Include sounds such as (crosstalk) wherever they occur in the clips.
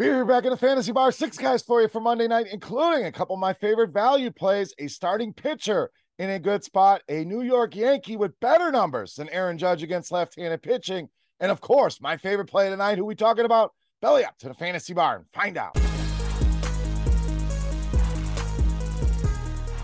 Beer here back in the fantasy bar. Six guys for you for Monday night, including a couple of my favorite value plays, a starting pitcher in a good spot, a New York Yankee with better numbers than Aaron Judge against left-handed pitching, and of course, my favorite play tonight. Who we talking about? Belly up to the fantasy bar and find out.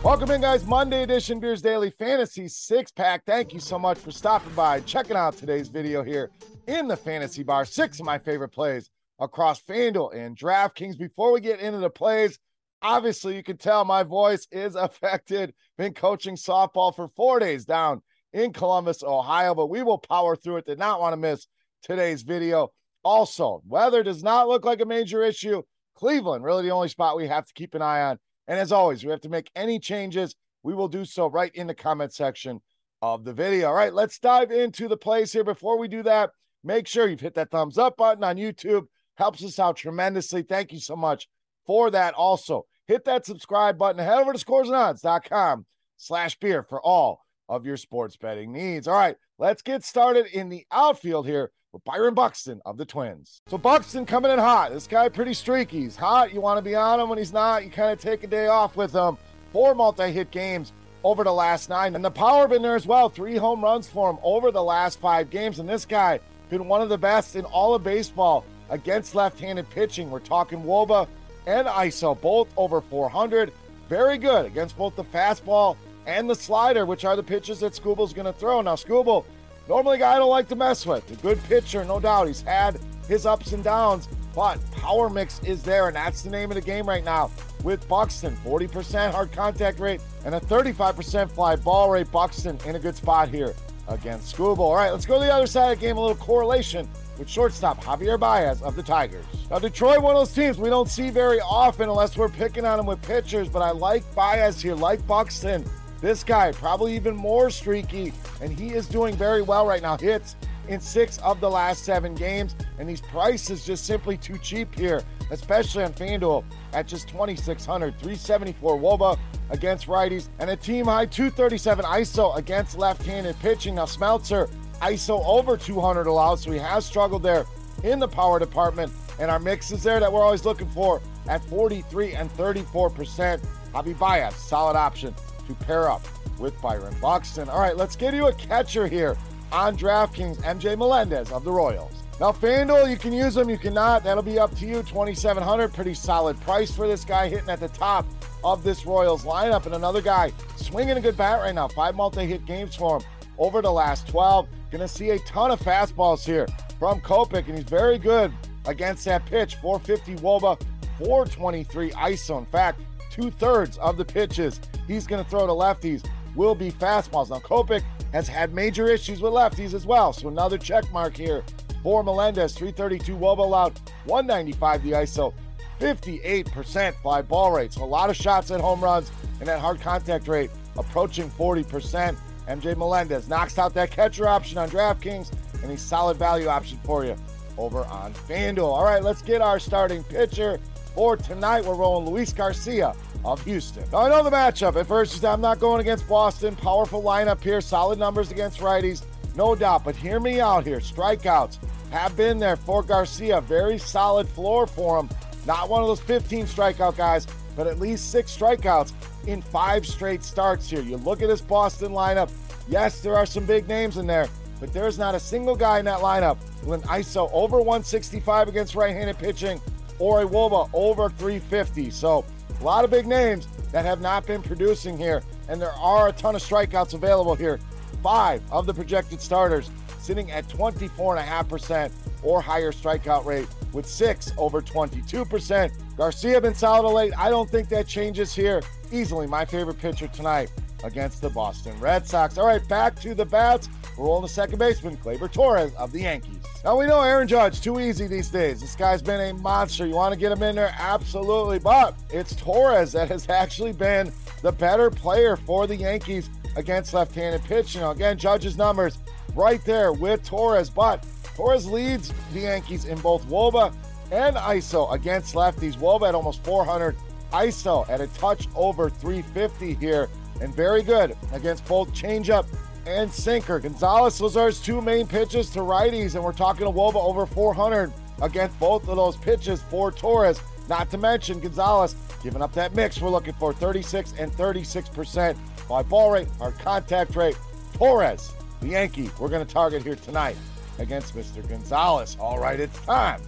Welcome in, guys. Monday edition Beers Daily Fantasy Six Pack. Thank you so much for stopping by, checking out today's video here in the fantasy bar. Six of my favorite plays across FanDuel and DraftKings. Before we get into the plays, obviously you can tell my voice is (laughs) affected. Been coaching softball for four days down in Columbus, Ohio, but we will power through it. Did not want to miss today's video. Also, weather does not look like a major issue. Cleveland, really the only spot we have to keep an eye on. And as always, we have to make any changes. We will do so right in the comment section of the video. All right, let's dive into the plays here. Before we do that, make sure you've hit that thumbs up button on YouTube helps us out tremendously. Thank you so much for that. Also, hit that subscribe button. Head over to scoresandodds.com slash beer for all of your sports betting needs. All right, let's get started in the outfield here with Byron Buxton of the Twins. So Buxton coming in hot. This guy pretty streaky. He's hot. You want to be on him when he's not. You kind of take a day off with him. Four multi-hit games over the last nine. And the power been there as well. Three home runs for him over the last five games. And this guy been one of the best in all of baseball against left handed pitching. We're talking Woba and ISO, both over 400. Very good against both the fastball and the slider, which are the pitches that Skubal's going to throw. Now, Skubal, normally a guy I don't like to mess with. A good pitcher, no doubt. He's had his ups and downs, but power mix is there, and that's the name of the game right now with Buxton. 40% hard contact rate and a 35% fly ball rate. Buxton in a good spot here against Skubal. All right, let's go to the other side of the game. A little correlation with shortstop Javier Baez of the Tigers. Now, Detroit, one of those teams we don't see very often unless we're picking on them with pitchers, but I like Baez here, like Buxton. This guy, probably even more streaky, and he is doing very well right now. Hits in six of the last seven games, and these prices just simply too cheap here, especially on FanDuel at just 2,600, 374 Woba against righties, and a team high 237 ISO against left handed pitching. Now, Smeltzer ISO over 200 allowed, so he has struggled there in the power department. And our mix is there that we're always looking for at 43 and 34%. Javi Baez, solid option to pair up with Byron Buxton. All right, let's give you a catcher here on DraftKings, MJ Melendez of the Royals. Now, FanDuel, you can use him, you cannot. That'll be up to you. 2,700, pretty solid price for this guy hitting at the top of this Royals lineup. And another guy swinging a good bat right now. Five multi hit games for him over the last 12. Going to see a ton of fastballs here from Kopech, and he's very good against that pitch. 450 Woba, 423 ISO. In fact, two thirds of the pitches he's going to throw to lefties will be fastballs. Now, Kopech has had major issues with lefties as well. So another check mark here for Melendez. 332 Woba allowed, 195 the ISO, 58% fly ball rate. So a lot of shots at home runs and that hard contact rate approaching 40%. MJ Melendez knocks out that catcher option on DraftKings, and he's solid value option for you over on FanDuel. All right, let's get our starting pitcher for tonight. We're rolling Luis Garcia of Houston. Now, I know the matchup. At first, I'm not going against Boston. Powerful lineup here, solid numbers against righties, no doubt. But hear me out here. Strikeouts have been there for Garcia. Very solid floor for him. Not one of those 15 strikeout guys, but at least six strikeouts in five straight starts here. You look at this Boston lineup. Yes, there are some big names in there, but there's not a single guy in that lineup with an ISO over 165 against right handed pitching or a Woba over 350. So, a lot of big names that have not been producing here, and there are a ton of strikeouts available here. Five of the projected starters sitting at 24.5% or higher strikeout rate, with six over 22%. Garcia been solid late. I don't think that changes here. Easily my favorite pitcher tonight against the Boston Red Sox. All right, back to the bats. We're rolling the second baseman, Gleyber Torres of the Yankees. Now we know Aaron Judge too easy these days. This guy's been a monster. You want to get him in there, absolutely. But it's Torres that has actually been the better player for the Yankees against left-handed pitching. You know, again, Judge's numbers right there with Torres, but Torres leads the Yankees in both WOBA and ISO against lefties. WOBA at almost 400, ISO at a touch over 350 here, and very good against both changeup and sinker. Gonzalez our two main pitches to righties, and we're talking to WOBA over 400 against both of those pitches for Torres. Not to mention Gonzalez giving up that mix we're looking for 36 and 36% fly ball rate, our contact rate. Torres, the Yankee, we're going to target here tonight against Mr. Gonzalez. All right, it's time.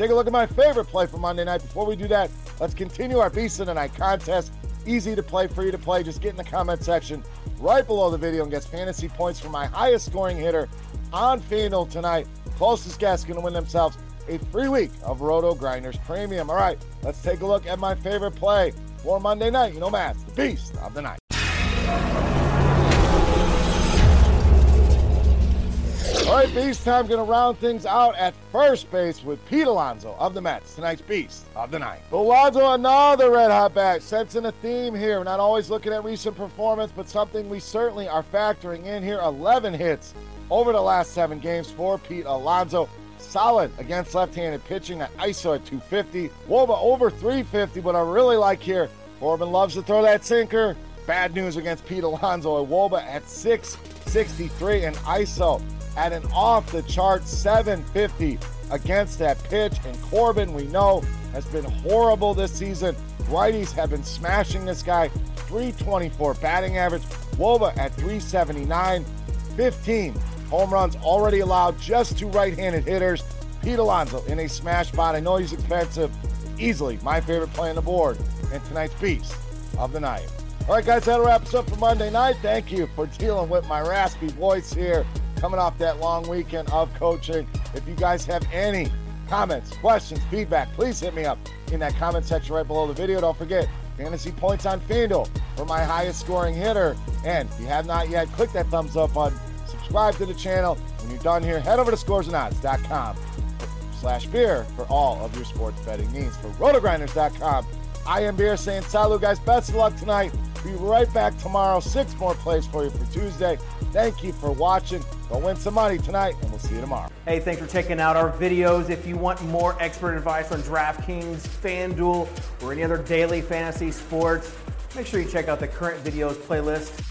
Take a look at my favorite play for Monday night. Before we do that, let's continue our Beast of the Night contest. Easy to play, free to play. Just get in the comment section right below the video and gets fantasy points for my highest scoring hitter on FanDuel tonight. Closest guest going to win themselves a free week of RotoGrinders Premium. All right, let's take a look at my favorite play for Monday night. You know, Matt, the Beast of the Night. Right, Beast time. Going to round things out at first base with Pete Alonso of the Mets, tonight's Beast of the Night. Alonso, another red hot bat, sensing a theme here. We're not always looking at recent performance, but something we certainly are factoring in here. 11 hits over the last seven games for Pete Alonso. Solid against left-handed pitching at ISO at 250. Woba over 350, but I really like here. Corbin loves to throw that sinker. Bad news against Pete Alonso Woba at 663 and ISO at an off the chart 750 against that pitch. And Corbin, we know, has been horrible this season. Righties have been smashing this guy. 324 batting average. Woba at 379. 15 home runs already allowed just to right handed hitters. Pete Alonso in a smash spot. I know he's expensive. Easily my favorite play on the board and tonight's beast of the night. All right, guys, that wraps up for Monday night. Thank you for dealing with my raspy voice here coming off that long weekend of coaching. If you guys have any comments, questions, feedback, please hit me up in that comment section right below the video. Don't forget, fantasy points on FanDuel for my highest scoring hitter. And if you have not yet, click that thumbs up button, subscribe to the channel. When you're done here, head over to scoresandodds.com slash beer for all of your sports betting needs. For rotogrinders.com, I am Beer saying salut, guys. Best of luck tonight. Be right back tomorrow. Six more plays for you for Tuesday. Thank you for watching. Go win some money tonight, and we'll see you tomorrow. Hey, thanks for checking out our videos. If you want more expert advice on DraftKings, FanDuel, or any other daily fantasy sports, make sure you check out the current videos playlist